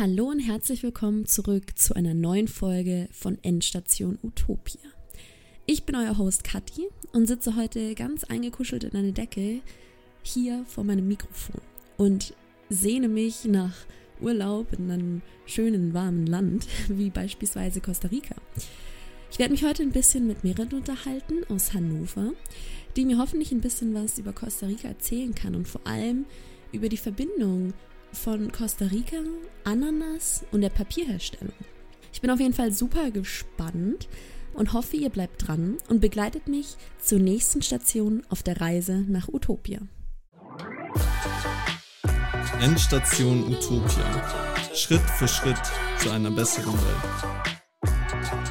Hallo und herzlich willkommen zurück zu einer neuen Folge von Endstation Utopia. Ich bin euer Host Kathi und sitze heute ganz eingekuschelt in einer Decke hier vor meinem Mikrofon und sehne mich nach Urlaub in einem schönen warmen Land wie beispielsweise Costa Rica. Ich werde mich heute ein bisschen mit Merit unterhalten aus Hannover, die mir hoffentlich ein bisschen was über Costa Rica erzählen kann und vor allem über die Verbindung von Costa Rica, Ananas und der Papierherstellung. Ich bin auf jeden Fall super gespannt und hoffe, ihr bleibt dran und begleitet mich zur nächsten Station auf der Reise nach Utopia. Endstation Utopia. Schritt für Schritt zu einer besseren Welt.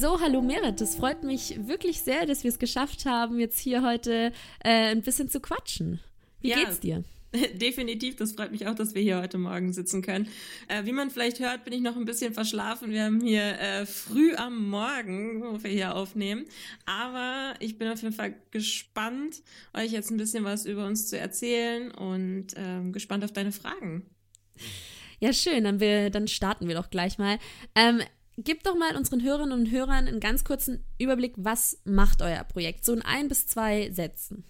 So, hallo Merit, es freut mich wirklich sehr, dass wir es geschafft haben, jetzt hier heute äh, ein bisschen zu quatschen. Wie ja. geht's dir? Definitiv, das freut mich auch, dass wir hier heute Morgen sitzen können. Äh, wie man vielleicht hört, bin ich noch ein bisschen verschlafen. Wir haben hier äh, früh am Morgen, wo wir hier aufnehmen. Aber ich bin auf jeden Fall gespannt, euch jetzt ein bisschen was über uns zu erzählen und ähm, gespannt auf deine Fragen. Ja, schön. Dann, wir, dann starten wir doch gleich mal. Ähm, Gib doch mal unseren Hörerinnen und Hörern einen ganz kurzen Überblick, was macht euer Projekt? So in ein bis zwei Sätzen.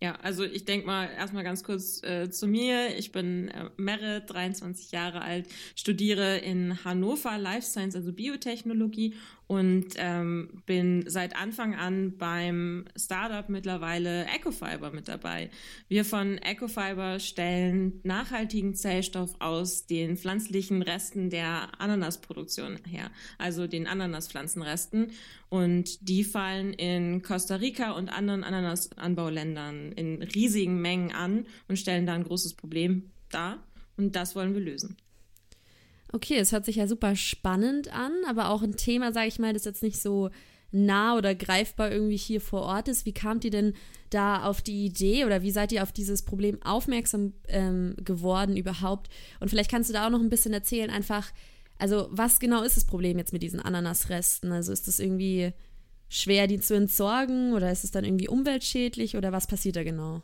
Ja, also ich denke mal erstmal ganz kurz äh, zu mir. Ich bin äh, Merit, 23 Jahre alt, studiere in Hannover Life Science, also Biotechnologie und ähm, bin seit Anfang an beim Startup mittlerweile Ecofiber mit dabei. Wir von Ecofiber stellen nachhaltigen Zellstoff aus den pflanzlichen Resten der Ananasproduktion her, also den Ananaspflanzenresten. Und die fallen in Costa Rica und anderen Ananasanbauländern in riesigen Mengen an und stellen da ein großes Problem dar. Und das wollen wir lösen. Okay, es hört sich ja super spannend an, aber auch ein Thema, sage ich mal, das jetzt nicht so nah oder greifbar irgendwie hier vor Ort ist. Wie kamt ihr denn da auf die Idee oder wie seid ihr auf dieses Problem aufmerksam ähm, geworden überhaupt? Und vielleicht kannst du da auch noch ein bisschen erzählen, einfach, also was genau ist das Problem jetzt mit diesen Ananasresten? Also ist das irgendwie schwer, die zu entsorgen oder ist es dann irgendwie umweltschädlich oder was passiert da genau?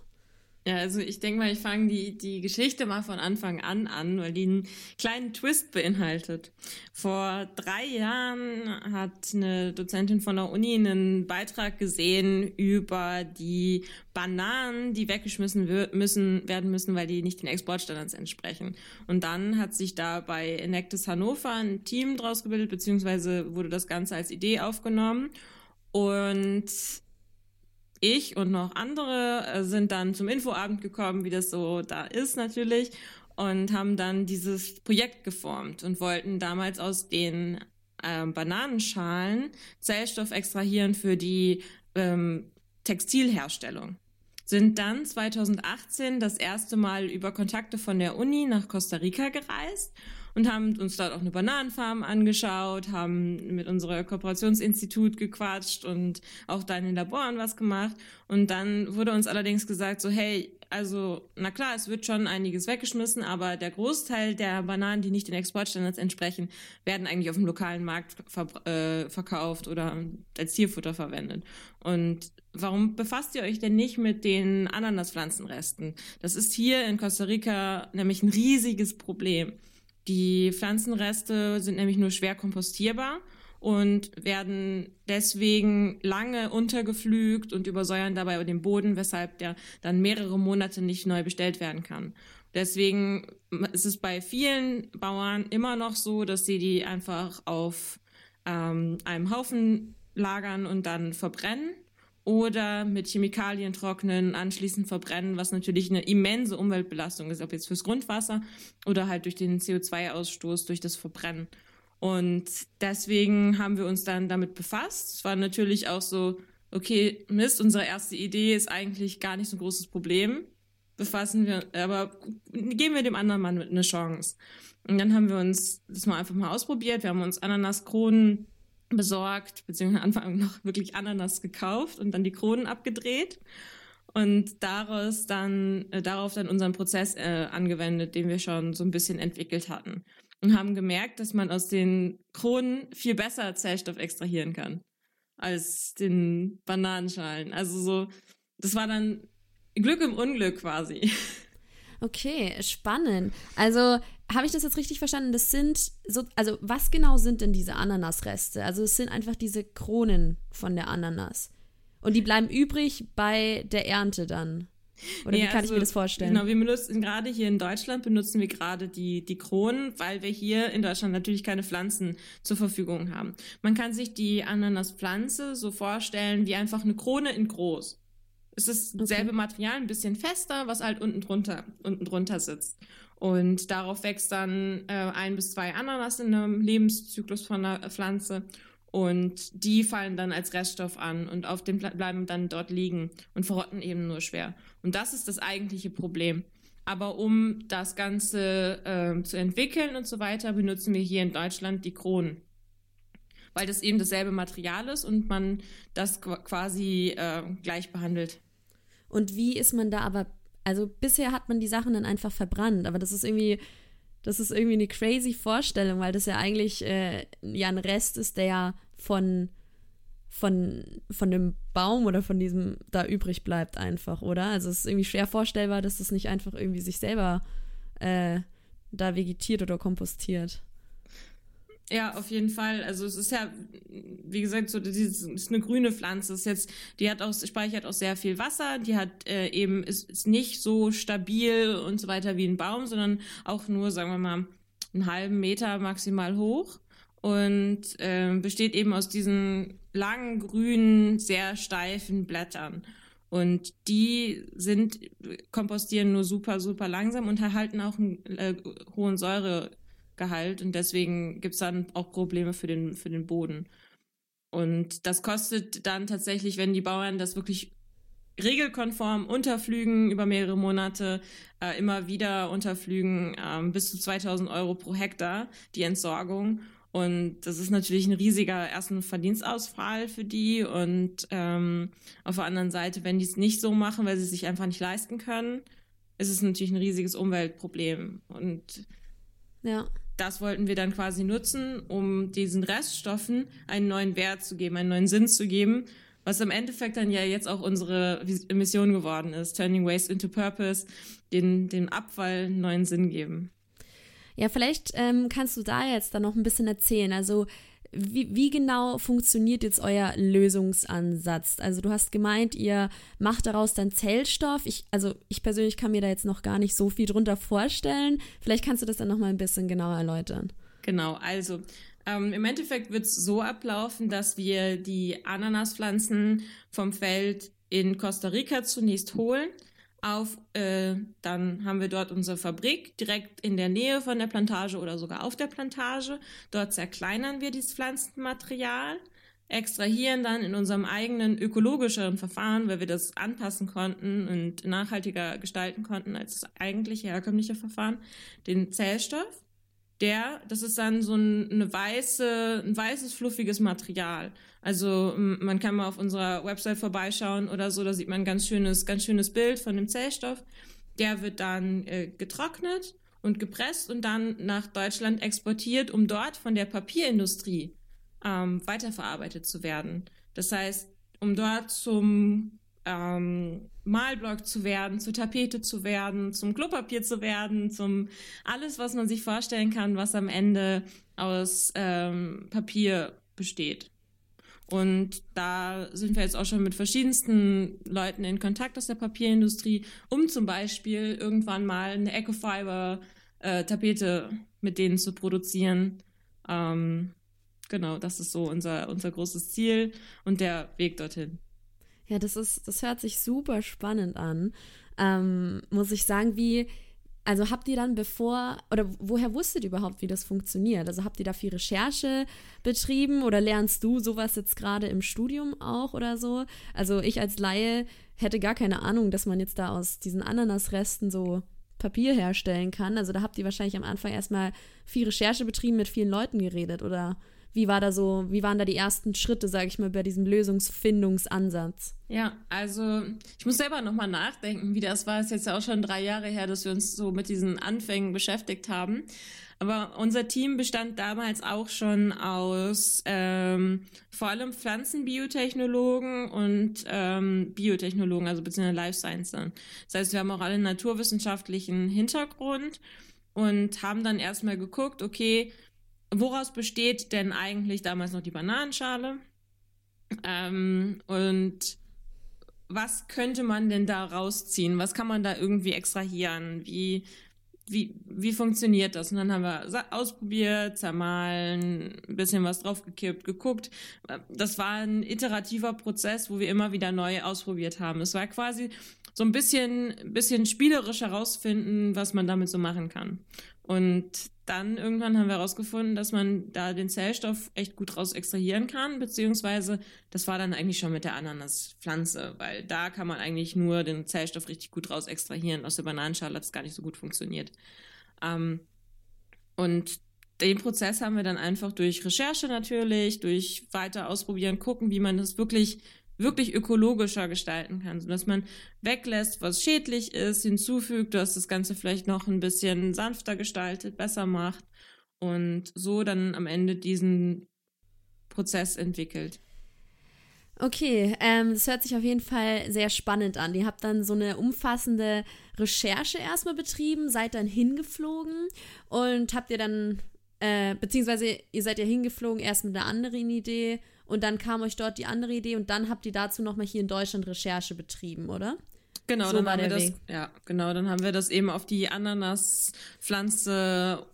Ja, also ich denke mal, ich fange die, die Geschichte mal von Anfang an an, weil die einen kleinen Twist beinhaltet. Vor drei Jahren hat eine Dozentin von der Uni einen Beitrag gesehen über die Bananen, die weggeschmissen müssen, werden müssen, weil die nicht den Exportstandards entsprechen. Und dann hat sich da bei Enactus Hannover ein Team draus gebildet, beziehungsweise wurde das Ganze als Idee aufgenommen. Und ich und noch andere äh, sind dann zum Infoabend gekommen, wie das so da ist natürlich, und haben dann dieses Projekt geformt und wollten damals aus den äh, Bananenschalen Zellstoff extrahieren für die ähm, Textilherstellung. Sind dann 2018 das erste Mal über Kontakte von der Uni nach Costa Rica gereist und haben uns dort auch eine Bananenfarm angeschaut, haben mit unserem Kooperationsinstitut gequatscht und auch da in den Laboren was gemacht. Und dann wurde uns allerdings gesagt, so hey, also na klar, es wird schon einiges weggeschmissen, aber der Großteil der Bananen, die nicht den Exportstandards entsprechen, werden eigentlich auf dem lokalen Markt ver äh, verkauft oder als Tierfutter verwendet. Und warum befasst ihr euch denn nicht mit den Ananaspflanzenresten? Das ist hier in Costa Rica nämlich ein riesiges Problem. Die Pflanzenreste sind nämlich nur schwer kompostierbar und werden deswegen lange untergepflügt und übersäuern dabei den Boden, weshalb der dann mehrere Monate nicht neu bestellt werden kann. Deswegen ist es bei vielen Bauern immer noch so, dass sie die einfach auf ähm, einem Haufen lagern und dann verbrennen oder mit Chemikalien trocknen, anschließend verbrennen, was natürlich eine immense Umweltbelastung ist, ob jetzt fürs Grundwasser oder halt durch den CO2-Ausstoß durch das Verbrennen. Und deswegen haben wir uns dann damit befasst. Es war natürlich auch so, okay, Mist, unsere erste Idee ist eigentlich gar nicht so ein großes Problem. Befassen wir, aber geben wir dem anderen Mann eine Chance. Und dann haben wir uns das mal einfach mal ausprobiert. Wir haben uns Ananaskronen besorgt, beziehungsweise Anfang noch wirklich Ananas gekauft und dann die Kronen abgedreht und daraus dann, äh, darauf dann unseren Prozess äh, angewendet, den wir schon so ein bisschen entwickelt hatten. Und haben gemerkt, dass man aus den Kronen viel besser Zellstoff extrahieren kann. als den Bananenschalen. Also so, das war dann Glück im Unglück quasi. Okay, spannend. Also habe ich das jetzt richtig verstanden? Das sind so, also was genau sind denn diese Ananasreste? Also es sind einfach diese Kronen von der Ananas. Und die bleiben übrig bei der Ernte dann. Oder ja, wie kann also, ich mir das vorstellen? Genau, wir benutzen gerade hier in Deutschland benutzen wir gerade die, die Kronen, weil wir hier in Deutschland natürlich keine Pflanzen zur Verfügung haben. Man kann sich die Ananaspflanze so vorstellen wie einfach eine Krone in groß. Es ist okay. selbe Material, ein bisschen fester, was halt unten drunter, unten drunter sitzt. Und darauf wächst dann äh, ein bis zwei Ananas in einem Lebenszyklus von einer Pflanze. Und die fallen dann als Reststoff an und auf dem bleiben dann dort liegen und verrotten eben nur schwer. Und das ist das eigentliche Problem. Aber um das Ganze äh, zu entwickeln und so weiter, benutzen wir hier in Deutschland die Kronen. Weil das eben dasselbe Material ist und man das quasi äh, gleich behandelt. Und wie ist man da aber, also bisher hat man die Sachen dann einfach verbrannt, aber das ist irgendwie, das ist irgendwie eine crazy Vorstellung, weil das ja eigentlich äh, ja ein Rest ist, der ja von, von, von dem Baum oder von diesem da übrig bleibt einfach, oder? Also es ist irgendwie schwer vorstellbar, dass das nicht einfach irgendwie sich selber äh, da vegetiert oder kompostiert. Ja, auf jeden Fall. Also es ist ja, wie gesagt, so das ist eine grüne Pflanze. Ist jetzt, die hat auch speichert auch sehr viel Wasser. Die hat äh, eben ist, ist nicht so stabil und so weiter wie ein Baum, sondern auch nur, sagen wir mal, einen halben Meter maximal hoch und äh, besteht eben aus diesen langen, grünen, sehr steifen Blättern. Und die sind, kompostieren nur super, super langsam und erhalten auch einen äh, hohen Säuregehalt. Und deswegen gibt es dann auch Probleme für den, für den Boden. Und das kostet dann tatsächlich, wenn die Bauern das wirklich regelkonform unterflügen über mehrere Monate, äh, immer wieder unterflügen, äh, bis zu 2000 Euro pro Hektar, die Entsorgung. Und das ist natürlich ein riesiger ersten Verdienstausfall für die. Und ähm, auf der anderen Seite, wenn die es nicht so machen, weil sie es sich einfach nicht leisten können, ist es natürlich ein riesiges Umweltproblem. Und ja. Das wollten wir dann quasi nutzen, um diesen Reststoffen einen neuen Wert zu geben, einen neuen Sinn zu geben. Was im Endeffekt dann ja jetzt auch unsere Mission geworden ist, Turning Waste into Purpose, den, den Abfall einen neuen Sinn geben. Ja, vielleicht ähm, kannst du da jetzt dann noch ein bisschen erzählen. Also wie, wie, genau funktioniert jetzt euer Lösungsansatz? Also du hast gemeint, ihr macht daraus dann Zellstoff. Ich, also ich persönlich kann mir da jetzt noch gar nicht so viel drunter vorstellen. Vielleicht kannst du das dann noch mal ein bisschen genauer erläutern. Genau, also ähm, im Endeffekt wird es so ablaufen, dass wir die Ananaspflanzen vom Feld in Costa Rica zunächst holen auf, äh, dann haben wir dort unsere Fabrik direkt in der Nähe von der Plantage oder sogar auf der Plantage. Dort zerkleinern wir dieses Pflanzenmaterial, extrahieren dann in unserem eigenen ökologischeren Verfahren, weil wir das anpassen konnten und nachhaltiger gestalten konnten als das eigentliche herkömmliche Verfahren, den Zellstoff. Der, das ist dann so ein, eine weiße, ein weißes, fluffiges Material. Also man kann mal auf unserer Website vorbeischauen oder so, da sieht man ein ganz schönes, ganz schönes Bild von dem Zellstoff. Der wird dann äh, getrocknet und gepresst und dann nach Deutschland exportiert, um dort von der Papierindustrie ähm, weiterverarbeitet zu werden. Das heißt, um dort zum ähm, Malblock zu werden, zur Tapete zu werden, zum Klopapier zu werden, zum alles, was man sich vorstellen kann, was am Ende aus ähm, Papier besteht. Und da sind wir jetzt auch schon mit verschiedensten Leuten in Kontakt aus der Papierindustrie, um zum Beispiel irgendwann mal eine Ecofiber-Tapete äh, mit denen zu produzieren. Ähm, genau, das ist so unser, unser großes Ziel und der Weg dorthin. Ja, das ist, das hört sich super spannend an. Ähm, muss ich sagen, wie, also habt ihr dann bevor, oder woher wusstet ihr überhaupt, wie das funktioniert? Also habt ihr da viel Recherche betrieben oder lernst du sowas jetzt gerade im Studium auch oder so? Also ich als Laie hätte gar keine Ahnung, dass man jetzt da aus diesen Ananasresten so Papier herstellen kann. Also da habt ihr wahrscheinlich am Anfang erstmal viel Recherche betrieben, mit vielen Leuten geredet oder wie war da so, wie waren da die ersten Schritte, sage ich mal, bei diesem Lösungsfindungsansatz? Ja, also ich muss selber nochmal nachdenken, wie das war. Es ist jetzt ja auch schon drei Jahre her, dass wir uns so mit diesen Anfängen beschäftigt haben. Aber unser Team bestand damals auch schon aus ähm, vor allem Pflanzenbiotechnologen und ähm, Biotechnologen, also beziehungsweise Life Science. Das heißt, wir haben auch alle naturwissenschaftlichen Hintergrund und haben dann erstmal geguckt, okay, woraus besteht denn eigentlich damals noch die Bananenschale? Ähm, und was könnte man denn da rausziehen? Was kann man da irgendwie extrahieren? Wie, wie, wie funktioniert das? Und dann haben wir ausprobiert, zermahlen, ein bisschen was draufgekippt, geguckt. Das war ein iterativer Prozess, wo wir immer wieder neu ausprobiert haben. Es war quasi so ein bisschen, bisschen spielerisch herausfinden, was man damit so machen kann. Und dann irgendwann haben wir herausgefunden, dass man da den Zellstoff echt gut raus extrahieren kann, beziehungsweise das war dann eigentlich schon mit der Ananaspflanze, weil da kann man eigentlich nur den Zellstoff richtig gut raus extrahieren. Aus der Bananenschale hat es gar nicht so gut funktioniert. Ähm, und den Prozess haben wir dann einfach durch Recherche natürlich, durch weiter ausprobieren, gucken, wie man das wirklich wirklich ökologischer gestalten kann, sodass man weglässt, was schädlich ist, hinzufügt, dass das Ganze vielleicht noch ein bisschen sanfter gestaltet, besser macht und so dann am Ende diesen Prozess entwickelt. Okay, ähm, das hört sich auf jeden Fall sehr spannend an. Ihr habt dann so eine umfassende Recherche erstmal betrieben, seid dann hingeflogen und habt ihr dann, äh, beziehungsweise ihr seid ja hingeflogen erst mit einer anderen Idee und dann kam euch dort die andere Idee und dann habt ihr dazu nochmal hier in Deutschland Recherche betrieben, oder? Genau, so dann haben wir das, ja, genau, dann haben wir das eben auf die Ananaspflanze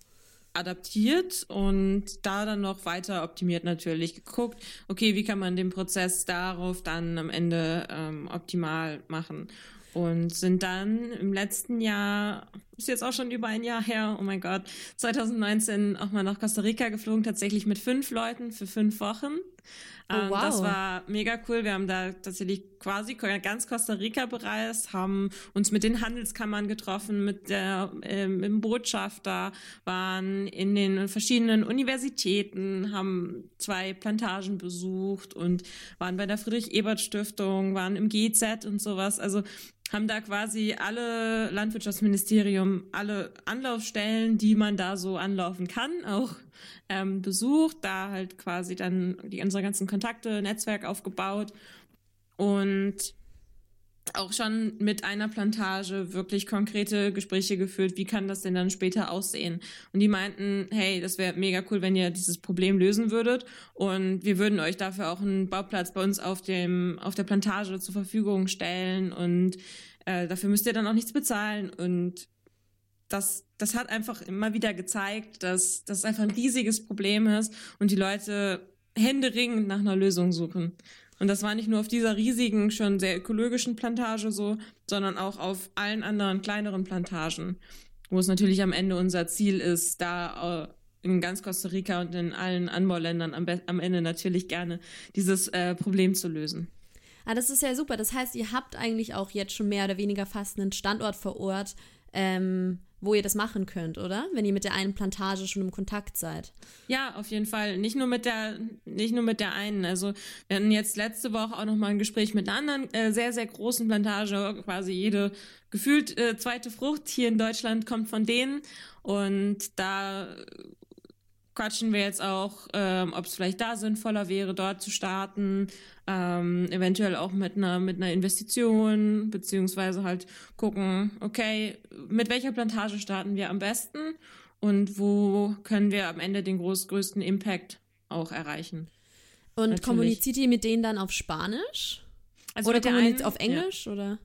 adaptiert und da dann noch weiter optimiert natürlich geguckt, okay, wie kann man den Prozess darauf dann am Ende ähm, optimal machen und sind dann im letzten Jahr, ist jetzt auch schon über ein Jahr her, oh mein Gott, 2019 auch mal nach Costa Rica geflogen, tatsächlich mit fünf Leuten für fünf Wochen. Oh, ähm, wow. Das war mega cool. Wir haben da tatsächlich quasi ganz Costa Rica bereist, haben uns mit den Handelskammern getroffen, mit, der, äh, mit dem Botschafter, waren in den verschiedenen Universitäten, haben zwei Plantagen besucht und waren bei der Friedrich-Ebert-Stiftung, waren im GZ und sowas. Also haben da quasi alle Landwirtschaftsministerium, alle Anlaufstellen, die man da so anlaufen kann, auch ähm, besucht, da halt quasi dann die unsere ganzen Kontakte, Netzwerk aufgebaut und auch schon mit einer Plantage wirklich konkrete Gespräche geführt, wie kann das denn dann später aussehen? Und die meinten, hey, das wäre mega cool, wenn ihr dieses Problem lösen würdet. Und wir würden euch dafür auch einen Bauplatz bei uns auf dem auf der Plantage zur Verfügung stellen. Und äh, dafür müsst ihr dann auch nichts bezahlen. Und das, das hat einfach immer wieder gezeigt, dass das einfach ein riesiges Problem ist und die Leute händeringend nach einer Lösung suchen. Und das war nicht nur auf dieser riesigen, schon sehr ökologischen Plantage so, sondern auch auf allen anderen kleineren Plantagen, wo es natürlich am Ende unser Ziel ist, da äh, in ganz Costa Rica und in allen Anbauländern am, am Ende natürlich gerne dieses äh, Problem zu lösen. Ah, das ist ja super. Das heißt, ihr habt eigentlich auch jetzt schon mehr oder weniger fast einen Standort vor Ort, ähm, wo ihr das machen könnt, oder? Wenn ihr mit der einen Plantage schon im Kontakt seid. Ja, auf jeden Fall. Nicht nur mit der, nicht nur mit der einen. Also wir hatten jetzt letzte Woche auch noch mal ein Gespräch mit einer anderen äh, sehr, sehr großen Plantage. Quasi jede gefühlt äh, zweite Frucht hier in Deutschland kommt von denen. Und da quatschen wir jetzt auch, ähm, ob es vielleicht da sinnvoller wäre, dort zu starten, ähm, eventuell auch mit einer mit einer Investition beziehungsweise halt gucken, okay, mit welcher Plantage starten wir am besten und wo können wir am Ende den groß, größten Impact auch erreichen. Und Natürlich. kommuniziert ihr mit denen dann auf Spanisch? Also oder einen, auf Englisch ja. oder?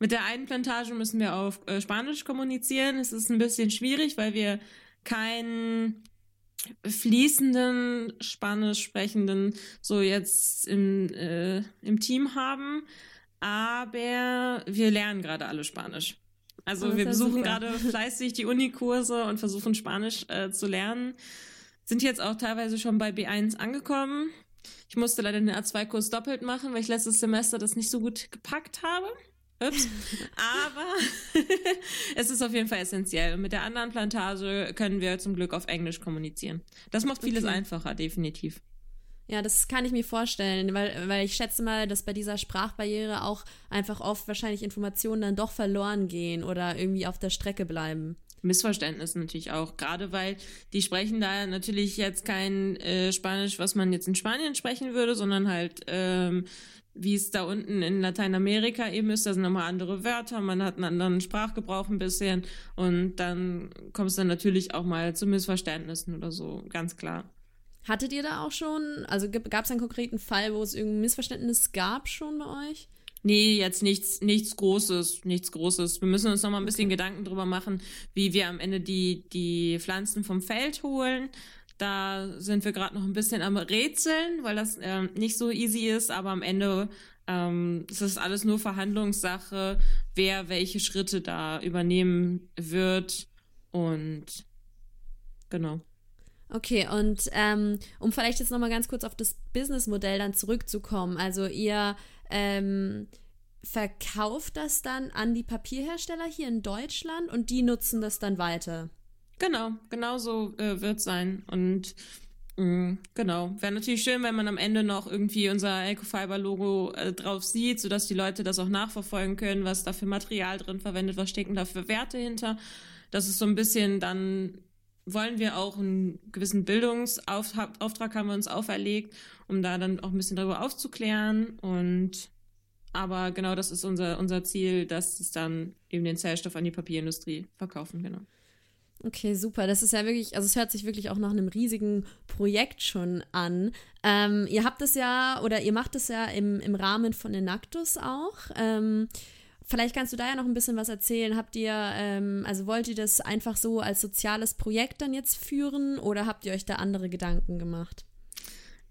Mit der einen Plantage müssen wir auf äh, Spanisch kommunizieren. Es ist ein bisschen schwierig, weil wir kein fließenden Spanisch sprechenden so jetzt im, äh, im Team haben. Aber wir lernen gerade alle Spanisch. Also oh, wir besuchen gerade fleißig die Unikurse und versuchen Spanisch äh, zu lernen. Sind jetzt auch teilweise schon bei B1 angekommen. Ich musste leider den A2-Kurs doppelt machen, weil ich letztes Semester das nicht so gut gepackt habe. Ups. Aber es ist auf jeden Fall essentiell. Und mit der anderen Plantage können wir zum Glück auf Englisch kommunizieren. Das macht vieles okay. einfacher, definitiv. Ja, das kann ich mir vorstellen, weil, weil ich schätze mal, dass bei dieser Sprachbarriere auch einfach oft wahrscheinlich Informationen dann doch verloren gehen oder irgendwie auf der Strecke bleiben. Missverständnis natürlich auch, gerade weil die sprechen da natürlich jetzt kein äh, Spanisch, was man jetzt in Spanien sprechen würde, sondern halt ähm, wie es da unten in Lateinamerika eben ist, da sind nochmal andere Wörter, man hat einen anderen Sprachgebrauch ein bisschen und dann kommt es dann natürlich auch mal zu Missverständnissen oder so, ganz klar. Hattet ihr da auch schon, also gab es einen konkreten Fall, wo es irgendein Missverständnis gab schon bei euch? Nee, jetzt nichts, nichts Großes, nichts Großes. Wir müssen uns noch mal ein bisschen okay. Gedanken drüber machen, wie wir am Ende die, die Pflanzen vom Feld holen. Da sind wir gerade noch ein bisschen am Rätseln, weil das äh, nicht so easy ist, aber am Ende ähm, es ist alles nur Verhandlungssache, wer welche Schritte da übernehmen wird. Und genau. Okay, und ähm, um vielleicht jetzt nochmal ganz kurz auf das Businessmodell dann zurückzukommen. Also ihr ähm, verkauft das dann an die Papierhersteller hier in Deutschland und die nutzen das dann weiter. Genau, genau so äh, wird sein. Und mh, mm, genau, wäre natürlich schön, wenn man am Ende noch irgendwie unser Ecofiber-Logo äh, drauf sieht, sodass die Leute das auch nachverfolgen können, was da für Material drin verwendet, was stecken da für Werte hinter. Das ist so ein bisschen dann wollen wir auch einen gewissen Bildungsauftrag haben wir uns auferlegt, um da dann auch ein bisschen darüber aufzuklären und aber genau das ist unser, unser Ziel, dass es dann eben den Zellstoff an die Papierindustrie verkaufen, genau. Okay, super. Das ist ja wirklich, also es hört sich wirklich auch nach einem riesigen Projekt schon an. Ähm, ihr habt es ja, oder ihr macht es ja im, im Rahmen von Enactus auch. Ähm, vielleicht kannst du da ja noch ein bisschen was erzählen. Habt ihr, ähm, also wollt ihr das einfach so als soziales Projekt dann jetzt führen oder habt ihr euch da andere Gedanken gemacht?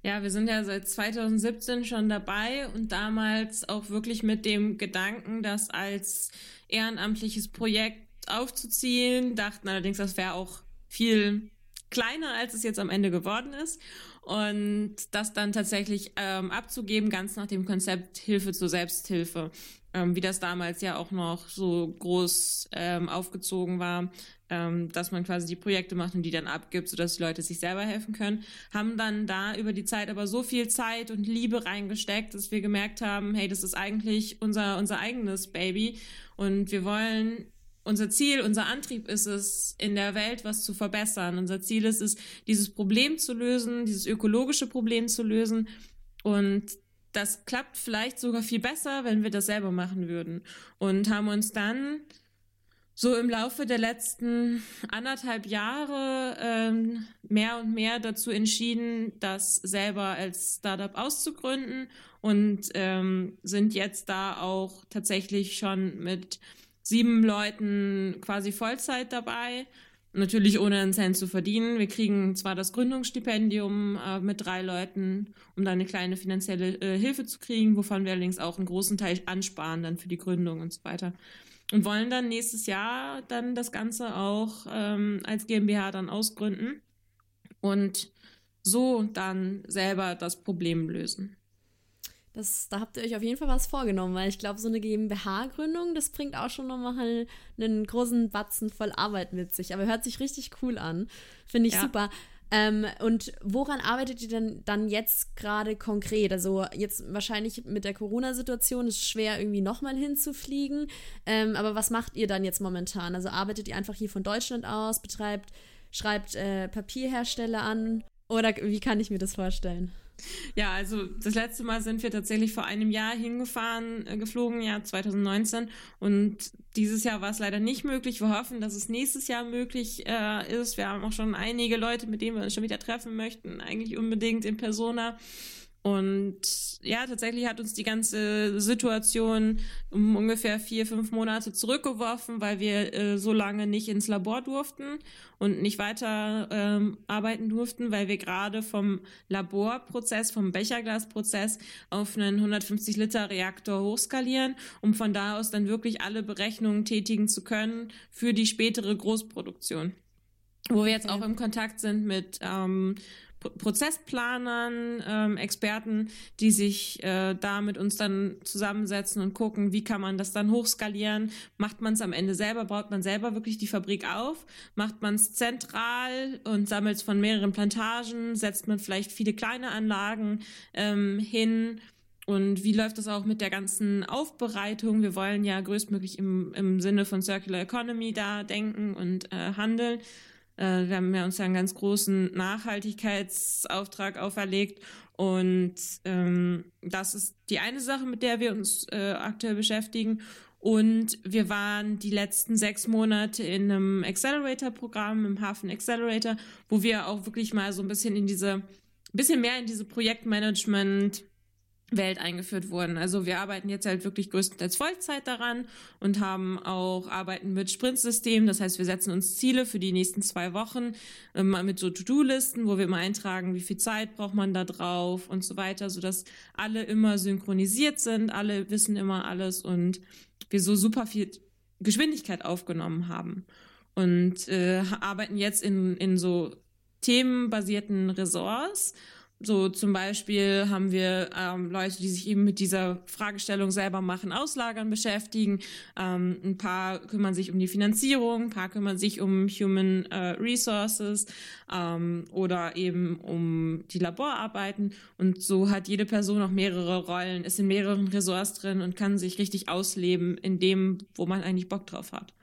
Ja, wir sind ja seit 2017 schon dabei und damals auch wirklich mit dem Gedanken, das als ehrenamtliches Projekt aufzuziehen, dachten allerdings, das wäre auch viel kleiner, als es jetzt am Ende geworden ist. Und das dann tatsächlich ähm, abzugeben, ganz nach dem Konzept Hilfe zur Selbsthilfe. Ähm, wie das damals ja auch noch so groß ähm, aufgezogen war, ähm, dass man quasi die Projekte macht und die dann abgibt, sodass die Leute sich selber helfen können, haben dann da über die Zeit aber so viel Zeit und Liebe reingesteckt, dass wir gemerkt haben, hey, das ist eigentlich unser, unser eigenes Baby. Und wir wollen unser Ziel, unser Antrieb ist es, in der Welt was zu verbessern. Unser Ziel ist es, dieses Problem zu lösen, dieses ökologische Problem zu lösen. Und das klappt vielleicht sogar viel besser, wenn wir das selber machen würden. Und haben uns dann so im Laufe der letzten anderthalb Jahre ähm, mehr und mehr dazu entschieden, das selber als Startup auszugründen und ähm, sind jetzt da auch tatsächlich schon mit sieben Leuten quasi Vollzeit dabei Natürlich ohne einen Cent zu verdienen. Wir kriegen zwar das Gründungsstipendium äh, mit drei Leuten, um da eine kleine finanzielle äh, Hilfe zu kriegen, wovon wir allerdings auch einen großen Teil ansparen dann für die Gründung und so weiter. Und wollen dann nächstes Jahr dann das Ganze auch ähm, als GmbH dann ausgründen und so dann selber das Problem lösen. Das, da habt ihr euch auf jeden Fall was vorgenommen, weil ich glaube, so eine GmbH-Gründung, das bringt auch schon nochmal einen großen Batzen voll Arbeit mit sich. Aber hört sich richtig cool an. Finde ich ja. super. Ähm, und woran arbeitet ihr denn dann jetzt gerade konkret? Also jetzt wahrscheinlich mit der Corona-Situation ist es schwer, irgendwie nochmal hinzufliegen. Ähm, aber was macht ihr dann jetzt momentan? Also arbeitet ihr einfach hier von Deutschland aus, betreibt, schreibt äh, Papierhersteller an? Oder wie kann ich mir das vorstellen? Ja, also das letzte Mal sind wir tatsächlich vor einem Jahr hingefahren, äh, geflogen, Jahr 2019. Und dieses Jahr war es leider nicht möglich. Wir hoffen, dass es nächstes Jahr möglich äh, ist. Wir haben auch schon einige Leute, mit denen wir uns schon wieder treffen möchten, eigentlich unbedingt in Persona. Und ja, tatsächlich hat uns die ganze Situation um ungefähr vier, fünf Monate zurückgeworfen, weil wir äh, so lange nicht ins Labor durften und nicht weiter ähm, arbeiten durften, weil wir gerade vom Laborprozess, vom Becherglasprozess auf einen 150 Liter Reaktor hochskalieren, um von da aus dann wirklich alle Berechnungen tätigen zu können für die spätere Großproduktion. Wo wir jetzt auch im Kontakt sind mit ähm, Prozessplanern, ähm, Experten, die sich äh, da mit uns dann zusammensetzen und gucken, wie kann man das dann hochskalieren. Macht man es am Ende selber, baut man selber wirklich die Fabrik auf, macht man es zentral und sammelt es von mehreren Plantagen, setzt man vielleicht viele kleine Anlagen ähm, hin. Und wie läuft das auch mit der ganzen Aufbereitung? Wir wollen ja größtmöglich im, im Sinne von Circular Economy da denken und äh, handeln. Äh, wir haben ja uns ja einen ganz großen Nachhaltigkeitsauftrag auferlegt. Und ähm, das ist die eine Sache, mit der wir uns äh, aktuell beschäftigen. Und wir waren die letzten sechs Monate in einem Accelerator-Programm, im Hafen Accelerator, wo wir auch wirklich mal so ein bisschen in diese, bisschen mehr in diese Projektmanagement, Welt eingeführt wurden. Also wir arbeiten jetzt halt wirklich größtenteils Vollzeit daran und haben auch arbeiten mit Sprintsystemen. Das heißt, wir setzen uns Ziele für die nächsten zwei Wochen ähm, mit so To-Do-Listen, wo wir immer eintragen, wie viel Zeit braucht man da drauf und so weiter, sodass alle immer synchronisiert sind, alle wissen immer alles und wir so super viel Geschwindigkeit aufgenommen haben und äh, arbeiten jetzt in, in so themenbasierten Ressorts so zum Beispiel haben wir ähm, Leute, die sich eben mit dieser Fragestellung selber machen, auslagern beschäftigen. Ähm, ein paar kümmern sich um die Finanzierung, ein paar kümmern sich um Human äh, Resources ähm, oder eben um die Laborarbeiten. Und so hat jede Person auch mehrere Rollen, ist in mehreren Ressorts drin und kann sich richtig ausleben in dem, wo man eigentlich Bock drauf hat.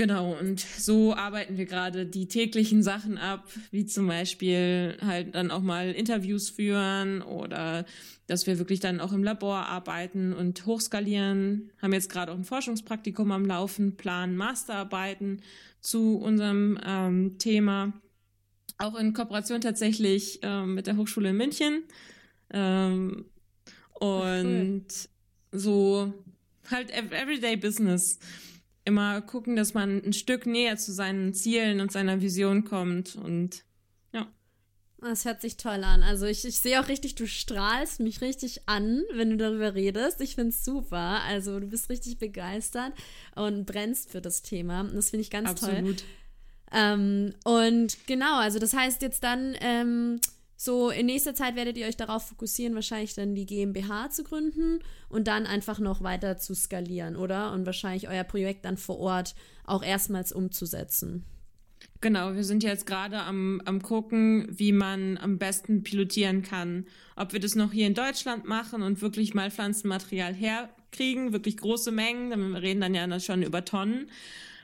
Genau, und so arbeiten wir gerade die täglichen Sachen ab, wie zum Beispiel halt dann auch mal Interviews führen oder dass wir wirklich dann auch im Labor arbeiten und hochskalieren. Haben jetzt gerade auch ein Forschungspraktikum am Laufen, planen Masterarbeiten zu unserem ähm, Thema. Auch in Kooperation tatsächlich ähm, mit der Hochschule in München. Ähm, und cool. so halt Everyday Business immer gucken, dass man ein Stück näher zu seinen Zielen und seiner Vision kommt und ja. Das hört sich toll an. Also ich, ich sehe auch richtig, du strahlst mich richtig an, wenn du darüber redest. Ich finde es super. Also du bist richtig begeistert und brennst für das Thema. Das finde ich ganz Absolut. toll. Absolut. Ähm, und genau, also das heißt jetzt dann, ähm, so, in nächster Zeit werdet ihr euch darauf fokussieren, wahrscheinlich dann die GmbH zu gründen und dann einfach noch weiter zu skalieren, oder? Und wahrscheinlich euer Projekt dann vor Ort auch erstmals umzusetzen. Genau, wir sind jetzt gerade am, am gucken, wie man am besten pilotieren kann. Ob wir das noch hier in Deutschland machen und wirklich mal Pflanzenmaterial herkriegen, wirklich große Mengen, wir reden dann ja schon über Tonnen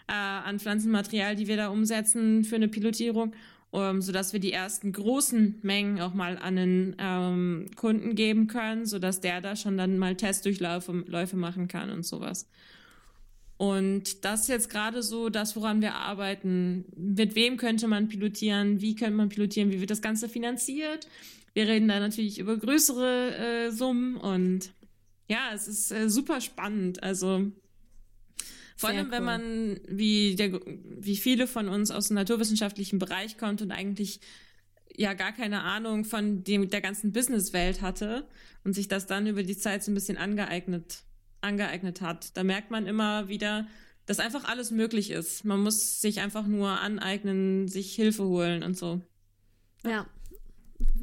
äh, an Pflanzenmaterial, die wir da umsetzen für eine Pilotierung um, sodass wir die ersten großen Mengen auch mal an den ähm, Kunden geben können, sodass der da schon dann mal Testdurchläufe Läufe machen kann und sowas. Und das ist jetzt gerade so das, woran wir arbeiten. Mit wem könnte man pilotieren? Wie könnte man pilotieren? Wie wird das Ganze finanziert? Wir reden da natürlich über größere äh, Summen und ja, es ist äh, super spannend. Also vor allem, cool. wenn man, wie, der, wie viele von uns aus dem naturwissenschaftlichen Bereich kommt und eigentlich ja gar keine Ahnung von dem, der ganzen Businesswelt hatte und sich das dann über die Zeit so ein bisschen angeeignet, angeeignet hat. Da merkt man immer wieder, dass einfach alles möglich ist. Man muss sich einfach nur aneignen, sich Hilfe holen und so. Ja, ja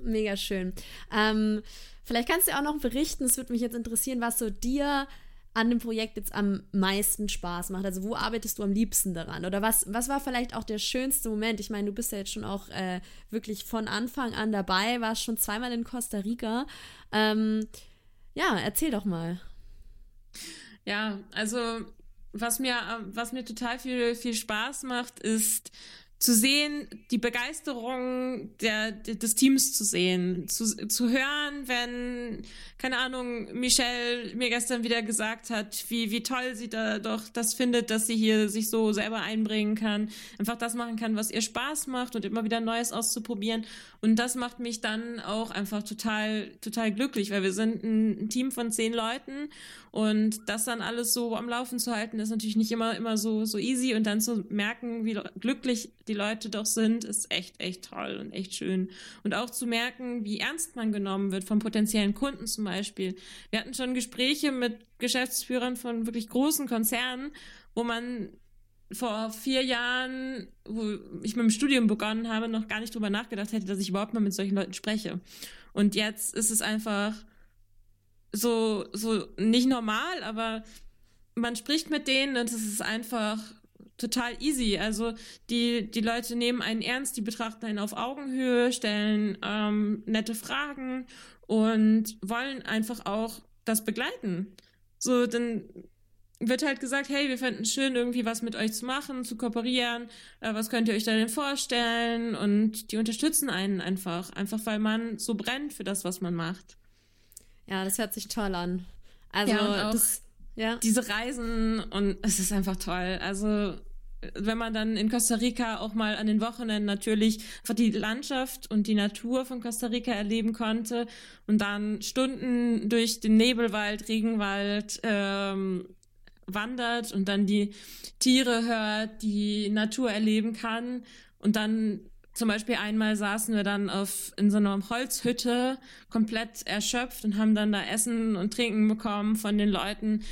mega schön. Ähm, vielleicht kannst du auch noch berichten, es würde mich jetzt interessieren, was so dir an dem Projekt jetzt am meisten Spaß macht? Also wo arbeitest du am liebsten daran? Oder was, was war vielleicht auch der schönste Moment? Ich meine, du bist ja jetzt schon auch äh, wirklich von Anfang an dabei, warst schon zweimal in Costa Rica. Ähm, ja, erzähl doch mal. Ja, also was mir, was mir total viel, viel Spaß macht, ist zu sehen, die Begeisterung der, des Teams zu sehen, zu, zu hören, wenn, keine Ahnung, Michelle mir gestern wieder gesagt hat, wie, wie toll sie da doch das findet, dass sie hier sich so selber einbringen kann, einfach das machen kann, was ihr Spaß macht und immer wieder Neues auszuprobieren. Und das macht mich dann auch einfach total, total glücklich, weil wir sind ein, ein Team von zehn Leuten und das dann alles so am Laufen zu halten, ist natürlich nicht immer, immer so, so easy und dann zu merken, wie glücklich die Leute doch sind, ist echt, echt toll und echt schön. Und auch zu merken, wie ernst man genommen wird von potenziellen Kunden zum Beispiel. Wir hatten schon Gespräche mit Geschäftsführern von wirklich großen Konzernen, wo man vor vier Jahren, wo ich mit dem Studium begonnen habe, noch gar nicht drüber nachgedacht hätte, dass ich überhaupt mal mit solchen Leuten spreche. Und jetzt ist es einfach so, so nicht normal, aber man spricht mit denen und es ist einfach total easy. Also die, die Leute nehmen einen ernst, die betrachten einen auf Augenhöhe, stellen ähm, nette Fragen und wollen einfach auch das begleiten. So, dann wird halt gesagt, hey, wir fänden schön, irgendwie was mit euch zu machen, zu kooperieren. Äh, was könnt ihr euch da denn vorstellen? Und die unterstützen einen einfach, einfach weil man so brennt für das, was man macht. Ja, das hört sich toll an. Also ja, das, ja. diese Reisen und es ist einfach toll. Also wenn man dann in Costa Rica auch mal an den Wochenenden natürlich einfach die Landschaft und die Natur von Costa Rica erleben konnte und dann Stunden durch den Nebelwald, Regenwald ähm, wandert und dann die Tiere hört, die Natur erleben kann und dann zum Beispiel einmal saßen wir dann auf, in so einer Holzhütte komplett erschöpft und haben dann da Essen und Trinken bekommen von den Leuten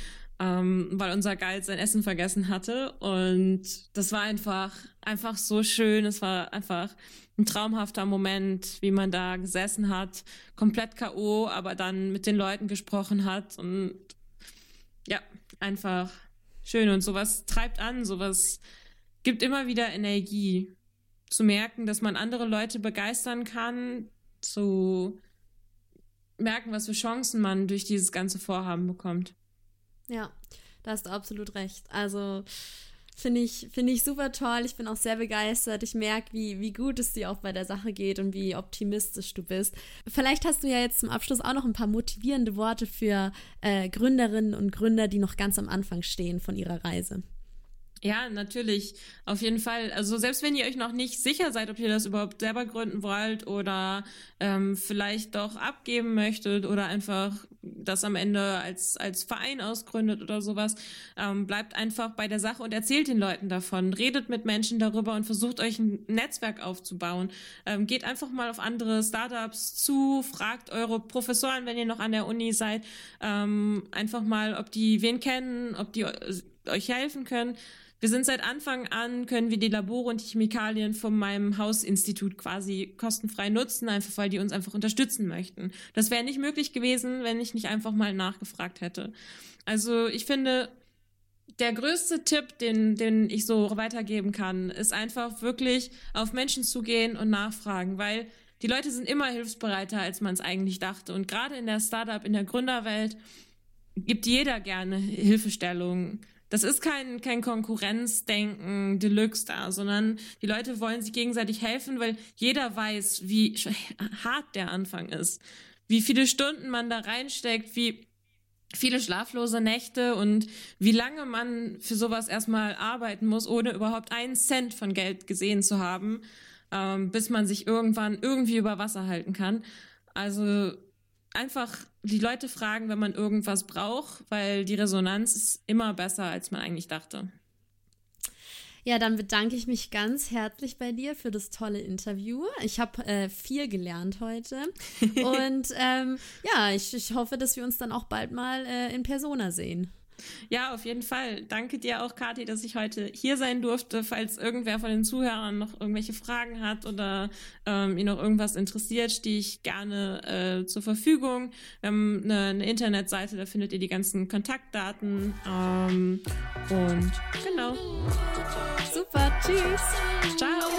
ähm, weil unser Guide sein Essen vergessen hatte. Und das war einfach, einfach so schön. Es war einfach ein traumhafter Moment, wie man da gesessen hat, komplett K.O., aber dann mit den Leuten gesprochen hat. Und ja, einfach schön. Und sowas treibt an, sowas gibt immer wieder Energie. Zu merken, dass man andere Leute begeistern kann, zu merken, was für Chancen man durch dieses ganze Vorhaben bekommt. Ja, da hast du absolut recht. Also finde ich, finde ich super toll. Ich bin auch sehr begeistert. Ich merke, wie, wie gut es dir auch bei der Sache geht und wie optimistisch du bist. Vielleicht hast du ja jetzt zum Abschluss auch noch ein paar motivierende Worte für äh, Gründerinnen und Gründer, die noch ganz am Anfang stehen von ihrer Reise. Ja, natürlich, auf jeden Fall. Also selbst wenn ihr euch noch nicht sicher seid, ob ihr das überhaupt selber gründen wollt oder ähm, vielleicht doch abgeben möchtet oder einfach das am Ende als, als Verein ausgründet oder sowas, ähm, bleibt einfach bei der Sache und erzählt den Leuten davon. Redet mit Menschen darüber und versucht euch ein Netzwerk aufzubauen. Ähm, geht einfach mal auf andere Startups zu, fragt eure Professoren, wenn ihr noch an der Uni seid, ähm, einfach mal, ob die wen kennen, ob die euch helfen können. Wir sind seit Anfang an, können wir die Labore und die Chemikalien von meinem Hausinstitut quasi kostenfrei nutzen, einfach weil die uns einfach unterstützen möchten. Das wäre nicht möglich gewesen, wenn ich nicht einfach mal nachgefragt hätte. Also ich finde, der größte Tipp, den, den ich so weitergeben kann, ist einfach wirklich auf Menschen zugehen und nachfragen, weil die Leute sind immer hilfsbereiter, als man es eigentlich dachte. Und gerade in der Startup, in der Gründerwelt gibt jeder gerne Hilfestellung das ist kein, kein Konkurrenzdenken Deluxe da, sondern die Leute wollen sich gegenseitig helfen, weil jeder weiß, wie hart der Anfang ist, wie viele Stunden man da reinsteckt, wie viele schlaflose Nächte und wie lange man für sowas erstmal arbeiten muss, ohne überhaupt einen Cent von Geld gesehen zu haben, ähm, bis man sich irgendwann irgendwie über Wasser halten kann. Also einfach die Leute fragen, wenn man irgendwas braucht, weil die Resonanz ist immer besser, als man eigentlich dachte. Ja, dann bedanke ich mich ganz herzlich bei dir für das tolle Interview. Ich habe äh, viel gelernt heute. Und ähm, ja, ich, ich hoffe, dass wir uns dann auch bald mal äh, in Persona sehen. Ja, auf jeden Fall. Danke dir auch, Kathi, dass ich heute hier sein durfte. Falls irgendwer von den Zuhörern noch irgendwelche Fragen hat oder ähm, ihn noch irgendwas interessiert, stehe ich gerne äh, zur Verfügung. Wir haben eine, eine, Internetseite, da findet ihr die ganzen Kontaktdaten. Ähm, und genau. Super, tschüss. Ciao.